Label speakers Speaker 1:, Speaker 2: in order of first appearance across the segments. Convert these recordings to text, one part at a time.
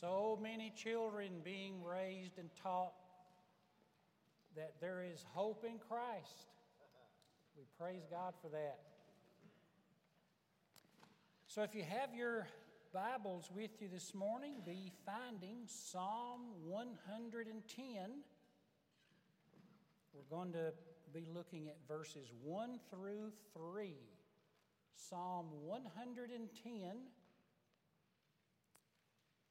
Speaker 1: so many children being raised and taught that there is hope in Christ. We praise God for that. So, if you have your Bibles with you this morning, be finding Psalm 110. We're going to be looking at verses 1 through 3. Psalm 110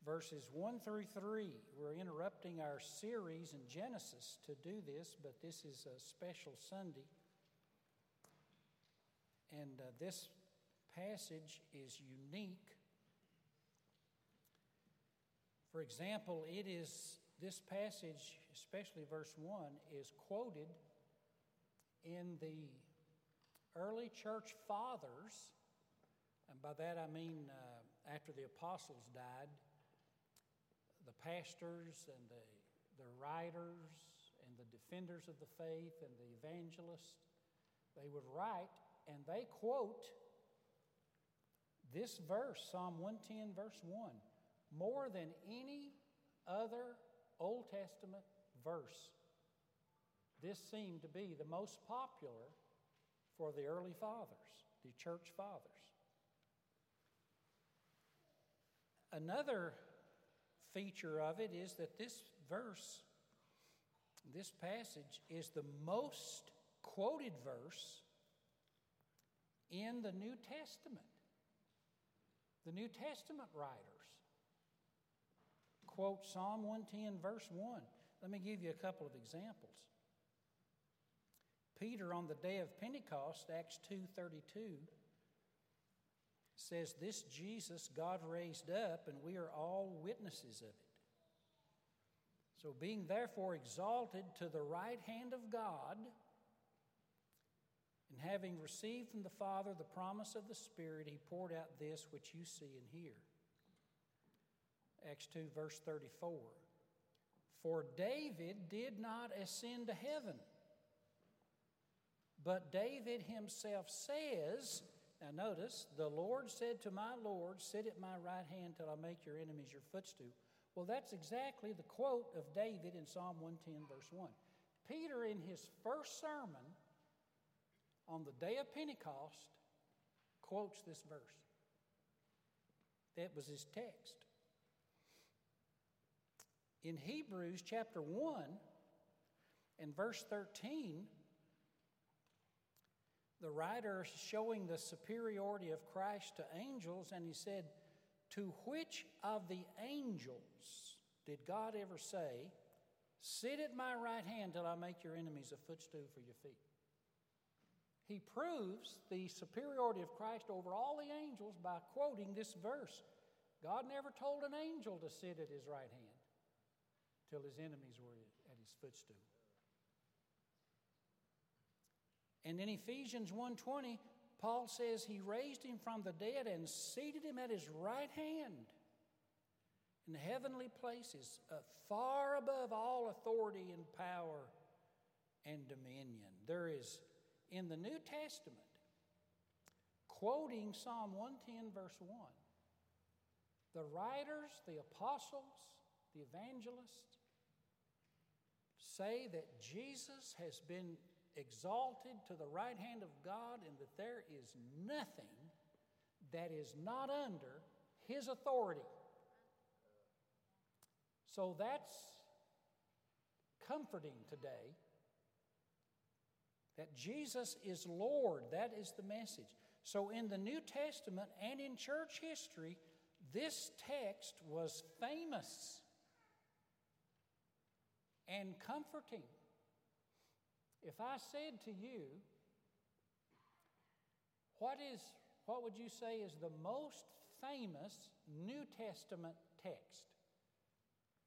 Speaker 1: verses 1 through 3. We're interrupting our series in Genesis to do this, but this is a special Sunday. And uh, this passage is unique. For example, it is this passage, especially verse 1, is quoted in the early church fathers, and by that I mean uh, after the apostles died, the pastors and the, the writers and the defenders of the faith and the evangelists, they would write and they quote this verse, Psalm 110, verse 1, more than any other Old Testament verse. This seemed to be the most popular for the early fathers, the church fathers. Another feature of it is that this verse, this passage, is the most quoted verse in the New Testament. The New Testament writers quote Psalm 110, verse 1. Let me give you a couple of examples. Peter on the day of Pentecost, Acts 2:32, says, This Jesus God raised up, and we are all witnesses of it. So, being therefore exalted to the right hand of God, and having received from the Father the promise of the Spirit, he poured out this which you see and hear. Acts 2, verse 34. For David did not ascend to heaven, but David himself says, now, notice, the Lord said to my Lord, Sit at my right hand till I make your enemies your footstool. Well, that's exactly the quote of David in Psalm 110, verse 1. Peter, in his first sermon on the day of Pentecost, quotes this verse. That was his text. In Hebrews chapter 1 and verse 13, the writer showing the superiority of Christ to angels, and he said, To which of the angels did God ever say, Sit at my right hand till I make your enemies a footstool for your feet? He proves the superiority of Christ over all the angels by quoting this verse. God never told an angel to sit at his right hand till his enemies were at his footstool. And in Ephesians 1:20, Paul says he raised him from the dead and seated him at his right hand in heavenly places, uh, far above all authority and power and dominion. There is in the New Testament, quoting Psalm 110, verse 1, the writers, the apostles, the evangelists say that Jesus has been exalted to the right hand of God and that there is nothing that is not under his authority. So that's comforting today that Jesus is Lord. That is the message. So in the New Testament and in church history, this text was famous and comforting. If I said to you, what is what would you say is the most famous New Testament text?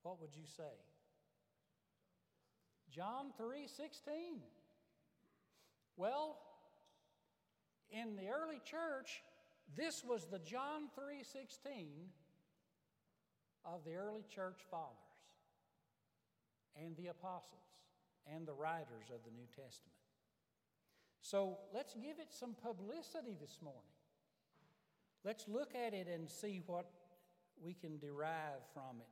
Speaker 1: What would you say? John 3:16. Well, in the early church, this was the John 3:16 of the early church fathers and the apostles and the writers of the New Testament. So let's give it some publicity this morning. Let's look at it and see what, we can derive from it.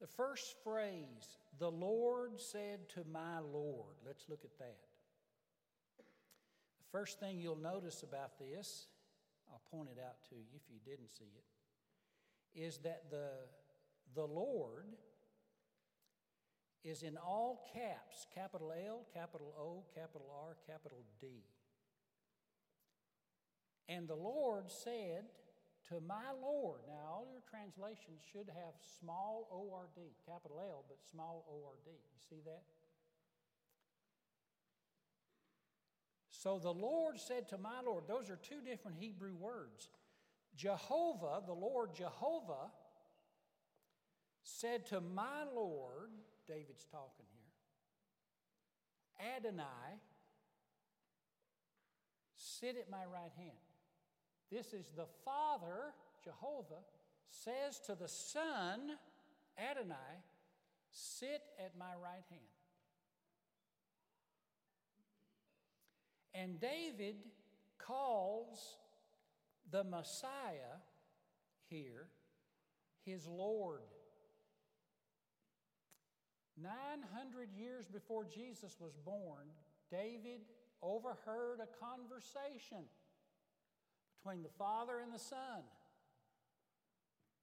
Speaker 1: The first phrase, the Lord said to my Lord, let's look at that. The first thing you'll notice about this, I'll point it out to you if you didn't see it, is that the, the Lord is in all caps capital L, capital O, capital R, capital D. And the Lord said to my Lord. Now, all your translations should have small O R D, capital L, but small O R D. You see that? So the Lord said to my Lord, those are two different Hebrew words. Jehovah, the Lord Jehovah, said to my Lord, David's talking here, Adonai, sit at my right hand. This is the Father, Jehovah, says to the Son, Adonai, sit at my right hand. And David calls the Messiah here his Lord. 900 years before Jesus was born, David overheard a conversation between the Father and the Son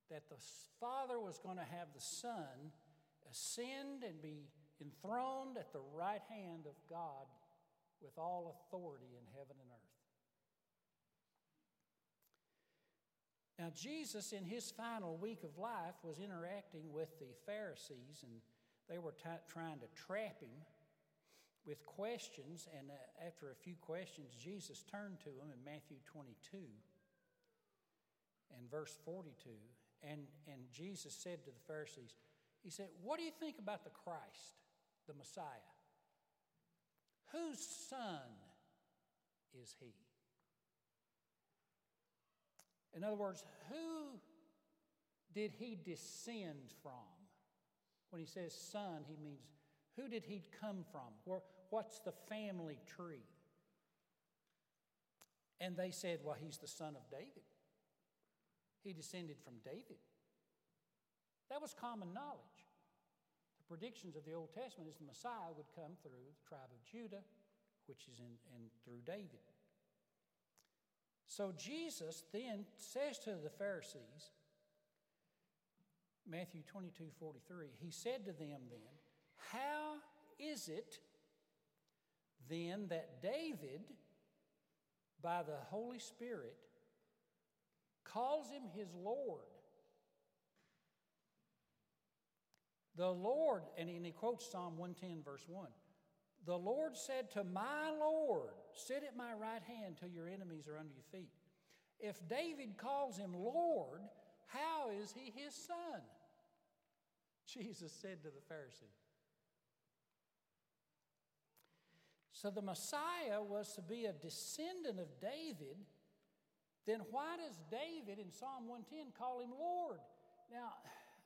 Speaker 1: that the Father was going to have the Son ascend and be enthroned at the right hand of God with all authority in heaven and earth. Now, Jesus, in his final week of life, was interacting with the Pharisees, and they were t- trying to trap him with questions. And uh, after a few questions, Jesus turned to them in Matthew 22 and verse 42. And, and Jesus said to the Pharisees, He said, What do you think about the Christ, the Messiah? Whose son is he? In other words, who did he descend from? When he says son, he means who did he come from? What's the family tree? And they said, Well, he's the son of David. He descended from David. That was common knowledge. The predictions of the Old Testament is the Messiah would come through the tribe of Judah, which is in, in through David. So Jesus then says to the Pharisees, Matthew 22 43, he said to them then, How is it then that David, by the Holy Spirit, calls him his Lord? The Lord, and he quotes Psalm 110, verse 1. The Lord said to my Lord, Sit at my right hand till your enemies are under your feet. If David calls him Lord, how is he his son? Jesus said to the Pharisee. So the Messiah was to be a descendant of David. Then why does David in Psalm 110 call him Lord? Now,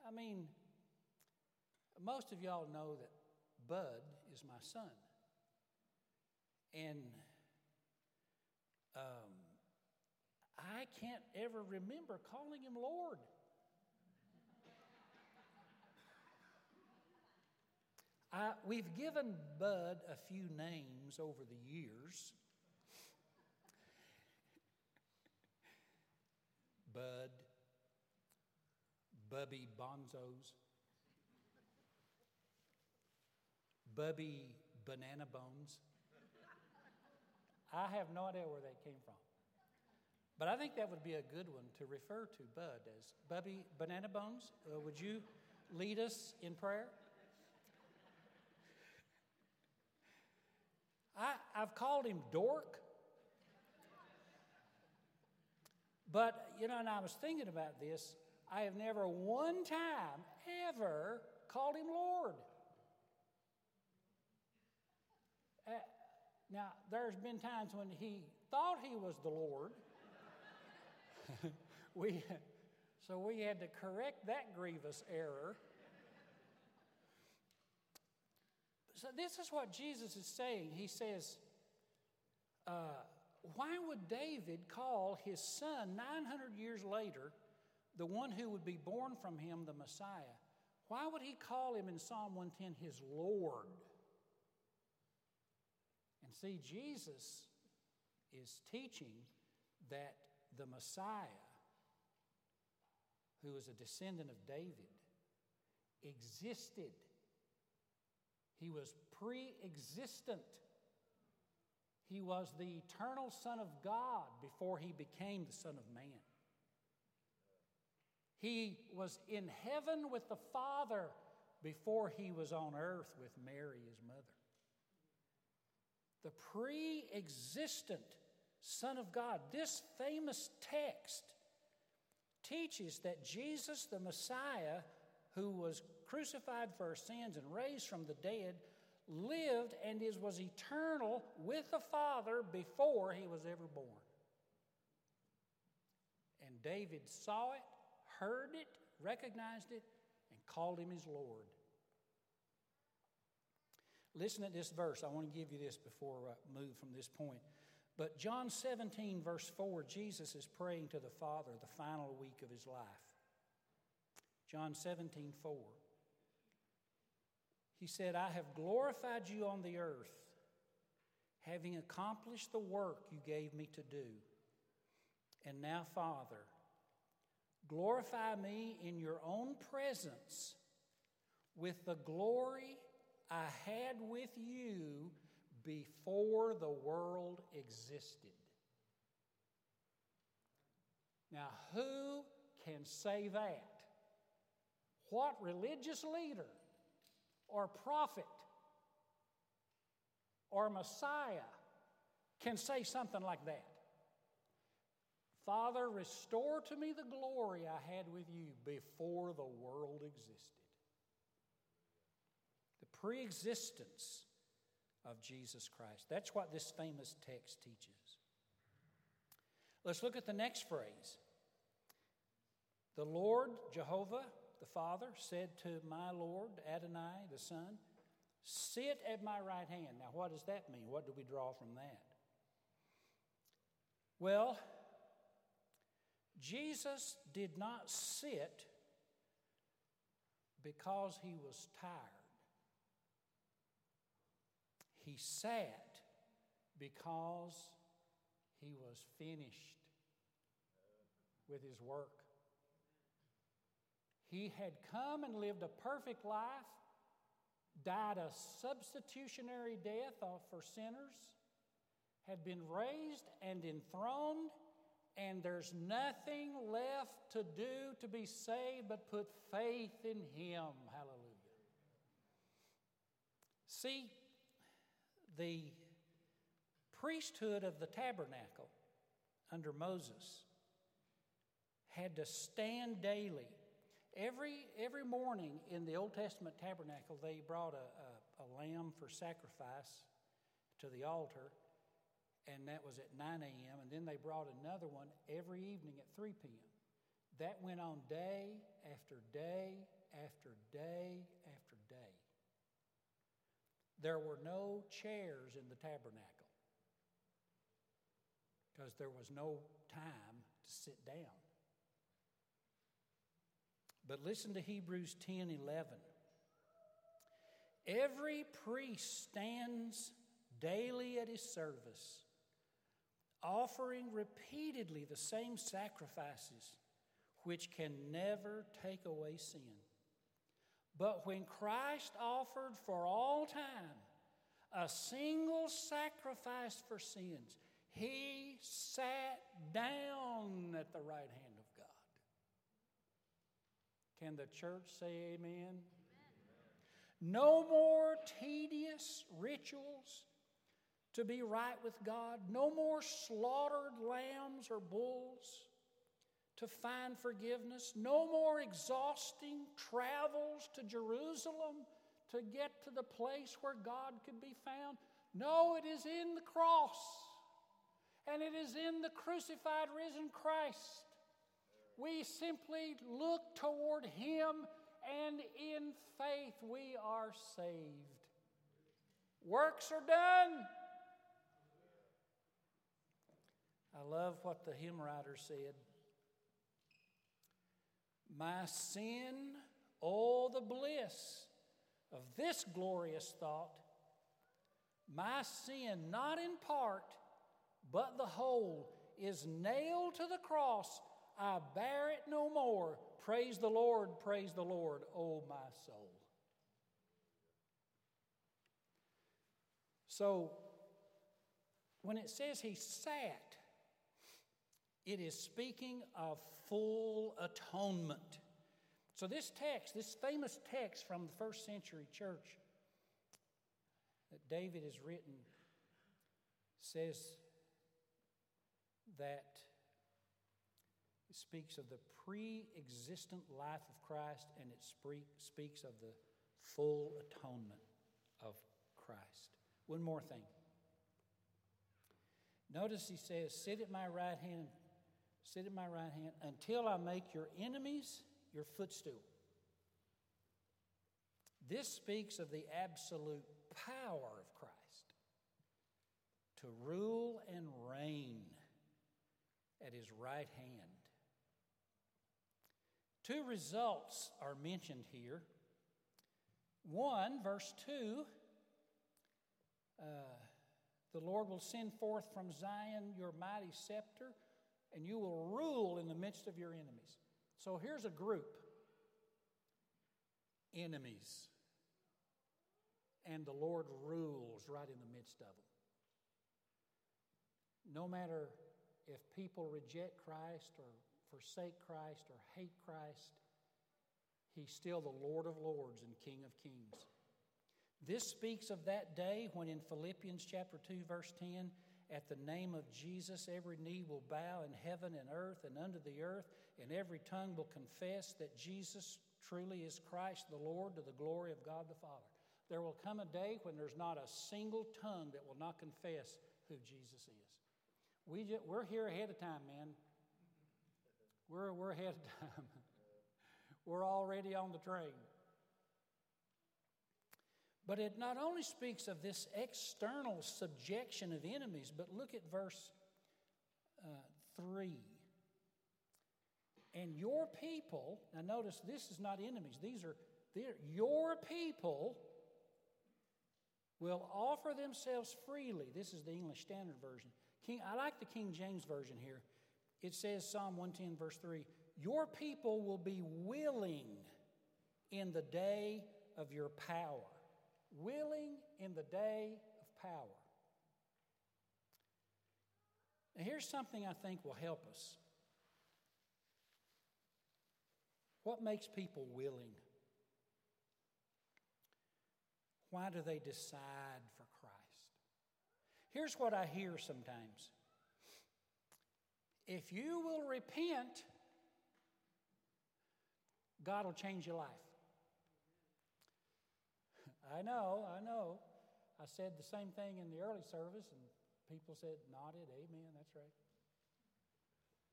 Speaker 1: I mean, most of y'all know that Bud is my son. And um, I can't ever remember calling him Lord. I, we've given Bud a few names over the years. Bud, Bubby Bonzos, Bubby Banana Bones. I have no idea where that came from. But I think that would be a good one to refer to Bud as Bubby Banana Bones. Uh, would you lead us in prayer? I, I've called him dork. But, you know, and I was thinking about this. I have never one time ever called him Lord. Uh, now, there's been times when he thought he was the Lord. we, so we had to correct that grievous error. So, this is what Jesus is saying. He says, uh, Why would David call his son 900 years later the one who would be born from him, the Messiah. Why would he call him in Psalm 110 his Lord? And see, Jesus is teaching that the Messiah, who was a descendant of David, existed. He was pre existent. He was the eternal Son of God before he became the Son of Man. He was in heaven with the Father before he was on earth with Mary, his mother. The pre existent Son of God. This famous text teaches that Jesus, the Messiah, who was crucified for our sins and raised from the dead, lived and is, was eternal with the Father before he was ever born. And David saw it, heard it, recognized it, and called him his Lord. Listen to this verse. I want to give you this before I move from this point. But John 17, verse 4, Jesus is praying to the Father the final week of his life. John 17, 4. He said, I have glorified you on the earth, having accomplished the work you gave me to do. And now, Father, glorify me in your own presence with the glory I had with you before the world existed. Now, who can say that? What religious leader or prophet or Messiah can say something like that. Father, restore to me the glory I had with you before the world existed. The pre existence of Jesus Christ. That's what this famous text teaches. Let's look at the next phrase. The Lord, Jehovah, the Father said to my Lord, Adonai, the Son, Sit at my right hand. Now, what does that mean? What do we draw from that? Well, Jesus did not sit because he was tired. He sat because he was finished with his work. He had come and lived a perfect life, died a substitutionary death for sinners, had been raised and enthroned, and there's nothing left to do to be saved but put faith in Him. Hallelujah. See, the priesthood of the tabernacle under Moses had to stand daily Every, every morning in the Old Testament tabernacle, they brought a, a, a lamb for sacrifice to the altar, and that was at 9 a.m., and then they brought another one every evening at 3 p.m. That went on day after day after day after day. There were no chairs in the tabernacle because there was no time to sit down. But listen to Hebrews 10 11. Every priest stands daily at his service, offering repeatedly the same sacrifices which can never take away sin. But when Christ offered for all time a single sacrifice for sins, he sat down at the right hand of God. can the church say amen? amen? No more tedious rituals to be right with God. No more slaughtered lambs or bulls to find forgiveness. No more exhausting travels to Jerusalem to get to the place where God could be found. No, it is in the cross, and it is in the crucified, risen Christ we simply look toward Him, and in faith we are saved. Works are done. I love what the hymn writer said. My sin, oh, the bliss of this glorious thought. My sin, not in part, but the whole, is nailed to the cross. I bear it no more. Praise the Lord, praise the Lord, oh my soul. So, when it says he sat, it is speaking of full atonement. So, this text, this famous text from the first century church that David has written, says that it speaks of the pre existent life of Christ and it speaks of the full atonement of Christ. One more thing. Notice he says, Sit at my right hand, sit at my right hand until I make your enemies your footstool. This speaks of the absolute power of Christ to rule and reign at his right hand. Two results are mentioned here. One, verse 2 uh, the Lord will send forth from Zion your mighty scepter, and you will rule in the midst of your enemies. So here's a group enemies. And the Lord rules right in the midst of them. No matter if people reject Christ or forsake Christ or hate Christ, He's still the Lord of Lords and King of Kings. This speaks of that day when in Philippians chapter 2 verse 10 at the name of Jesus every knee will bow in heaven and earth and under the earth and every tongue will confess that Jesus truly is Christ the Lord to the glory of God the Father. There will come a day when there's not a single tongue that will not confess who Jesus is. We just, we're here ahead of time, man. We're, we're ahead of time. we're already on the train. But it not only speaks of this external subjection of enemies, but look at verse uh, 3. And your people, now notice this is not enemies, these are your people will offer themselves freely. This is the English Standard Version. King, I like the King James Version here. It says, Psalm 110, verse 3 Your people will be willing in the day of your power willing in the day of power. Now, here's something I think will help us. What makes people willing? Why do they decide for Christ? Here's what I hear sometimes if you will repent, God will change your life. I know, I know. I said the same thing in the early service, and people said, nodded, amen, that's right.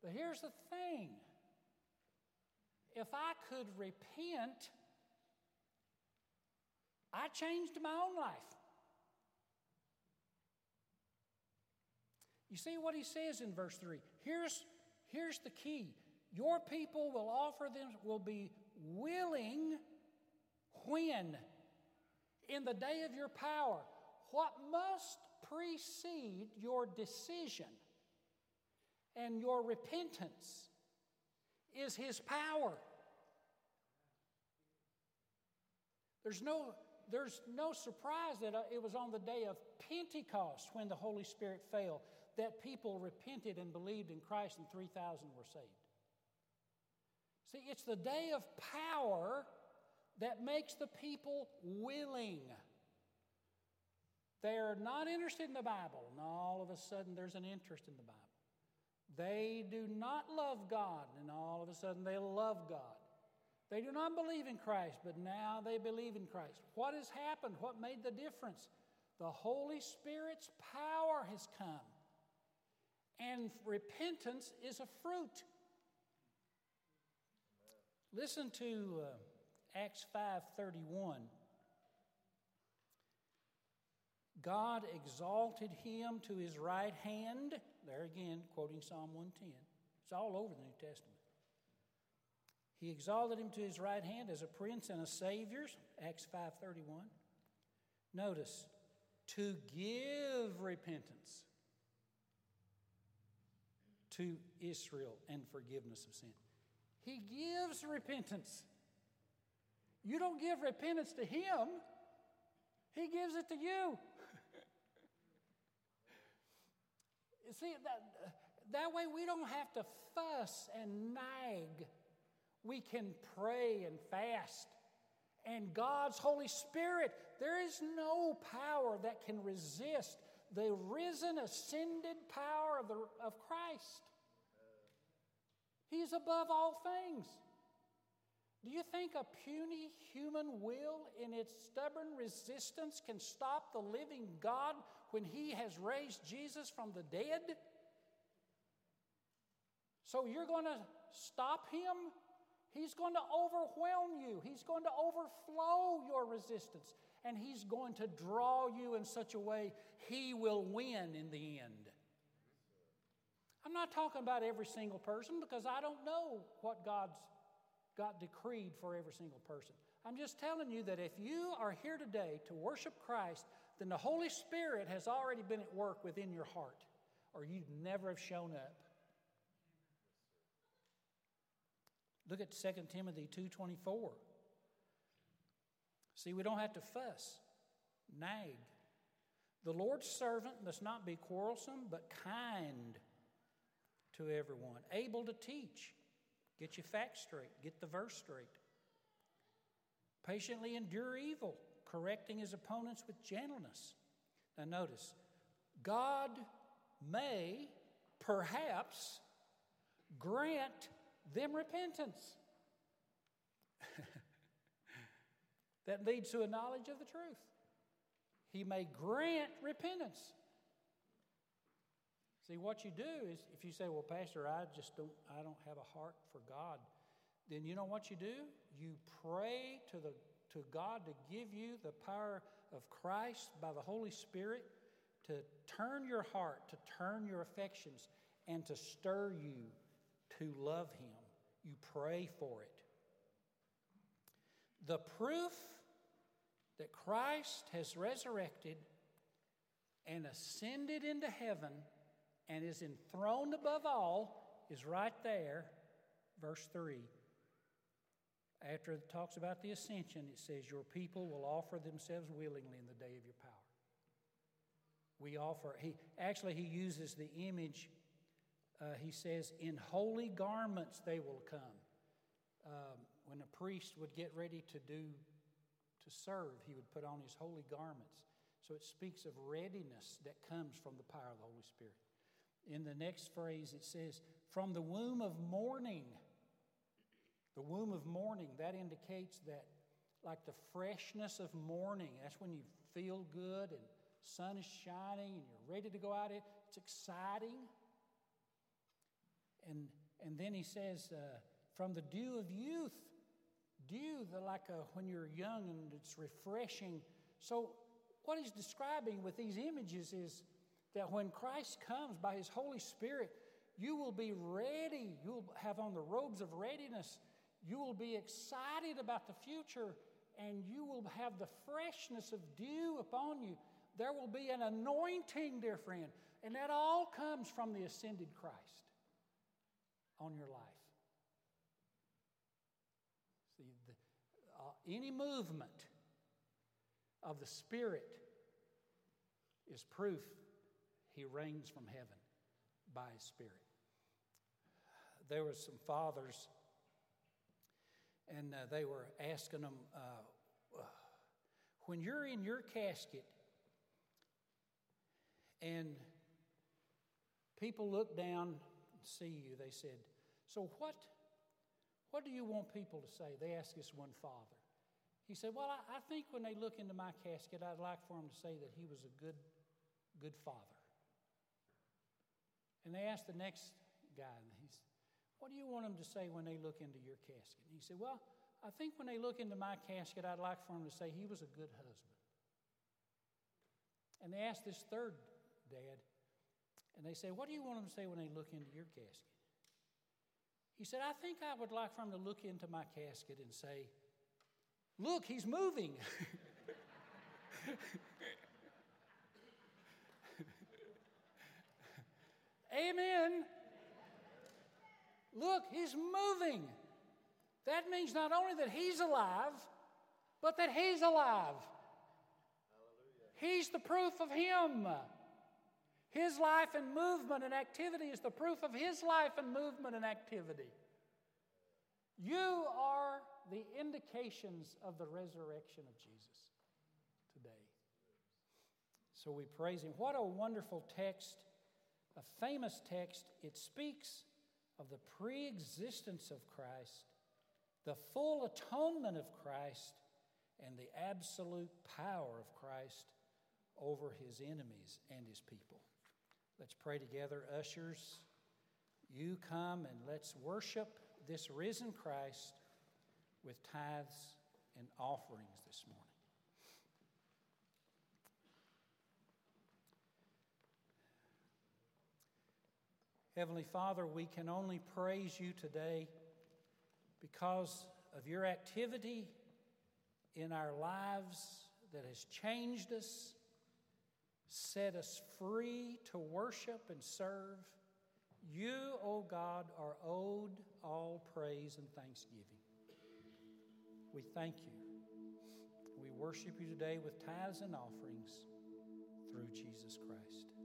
Speaker 1: But here's the thing if I could repent, I changed my own life. You see what he says in verse 3. Here's, here's the key your people will offer them, will be willing when? In the day of your power, what must precede your decision and your repentance is His power. There's no, there's no surprise that uh, it was on the day of Pentecost when the Holy Spirit fell that people repented and believed in Christ and 3,000 were saved. See, it's the day of power that makes the people willing. They're not interested in the Bible, and all of a sudden there's an interest in the Bible. They do not love God, and all of a sudden they love God. They do not believe in Christ, but now they believe in Christ. What has happened? What made the difference? The Holy Spirit's power has come, and repentance is a fruit. Listen to. Uh, Acts 5:31 God exalted him to his right hand. There again, quoting Psalm 110. It's all over the New Testament. He exalted him to his right hand as a prince and a savior, Acts 5:31. Notice, to give repentance to Israel and forgiveness of sin. He gives repentance. You don't give repentance to him, he gives it to you. see, that, that way we don't have to fuss and nag. We can pray and fast. And God's Holy Spirit, there is no power that can resist the risen, ascended power of, the, of Christ. He's above all things. Do you think a puny human will, in its stubborn resistance, can stop the living God when He has raised Jesus from the dead? So you're going to stop Him? He's going to overwhelm you, He's going to overflow your resistance, and He's going to draw you in such a way He will win in the end. I'm not talking about every single person because I don't know what God's got decreed for every single person. I'm just telling you that if you are here today to worship Christ, then the Holy Spirit has already been at work within your heart, or you'd never have shown up. Look at 2 Timothy 2:24. See, we don't have to fuss, nag. The Lord's servant must not be quarrelsome, but kind to everyone, able to teach, get your facts straight, get the verse straight. Patiently endure evil, correcting his opponents with gentleness. Now, notice, God may perhaps grant them repentance. that leads to a knowledge of the truth. He may grant repentance. See, what you do is if you say, Well, Pastor, I just don't I don't have a heart for God, then you know what you do? You pray to the to God to give you the power of Christ by the Holy Spirit to turn your heart, to turn your affections, and to stir you to love Him. You pray for it. The proof that Christ has resurrected and ascended into heaven and is enthroned above all is right there, verse 3. After it talks about the ascension, it says, Your people will offer themselves willingly in the day of your power. We offer, he actually he uses the image, uh, he says, in holy garments they will come. Um, when a priest would get ready to do, to serve, he would put on his holy garments. So it speaks of readiness that comes from the power of the Holy Spirit in the next phrase, it says, from the womb of morning. The womb of morning, that indicates that, like the freshness of morning. That's when you feel good and sun is shining and you're ready to go out. It's exciting. And, and then he says, uh, from the dew of youth, dew, the, like a, when you're young and it's refreshing. So, what he's describing with these images is that when Christ comes by his Holy Spirit, you will be ready. You'll have on the robes of readiness. You will be excited about the future, and you will have the freshness of dew upon you. There will be an anointing, dear friend, and that all comes from the ascended Christ on your life. See, the, uh, any movement of the Spirit is proof he reigns from heaven by His Spirit. There were some fathers, and uh, they were asking them, uh, when you're in your casket and people look down and see you, they said, So what, what do you want people to say? They asked this one father. He said, Well, I, I think when they look into my casket, I'd like for them to say that he was a good, good father. And they asked the next guy, he's, What do you want them to say when they look into your casket? And he said, Well, I think when they look into my casket, I'd like for them to say he was a good husband. And they asked this third dad, and they say, What do you want them to say when they look into your casket? He said, I think I would like for them to look into my casket and say, Look, he's moving. Amen. Look, he's moving. That means not only that he's alive, but that he's alive. He's the proof of him. His life and movement and activity is the proof of his life and movement and activity. You are the indications of the resurrection of Jesus today. So we praise him. What a wonderful text, a famous text. It speaks of the pre existence of Christ, the full atonement of Christ, and the absolute power of Christ over his enemies and his people. Let's pray together. Ushers, you come and let's worship this risen Christ with tithes and offerings this morning. Heavenly Father, we can only praise you today because of your activity in our lives that has changed us, set us free to worship and serve. You, O oh God, are owed all praise and thanksgiving. We thank you. We worship you today with tithes and offerings through Jesus Christ.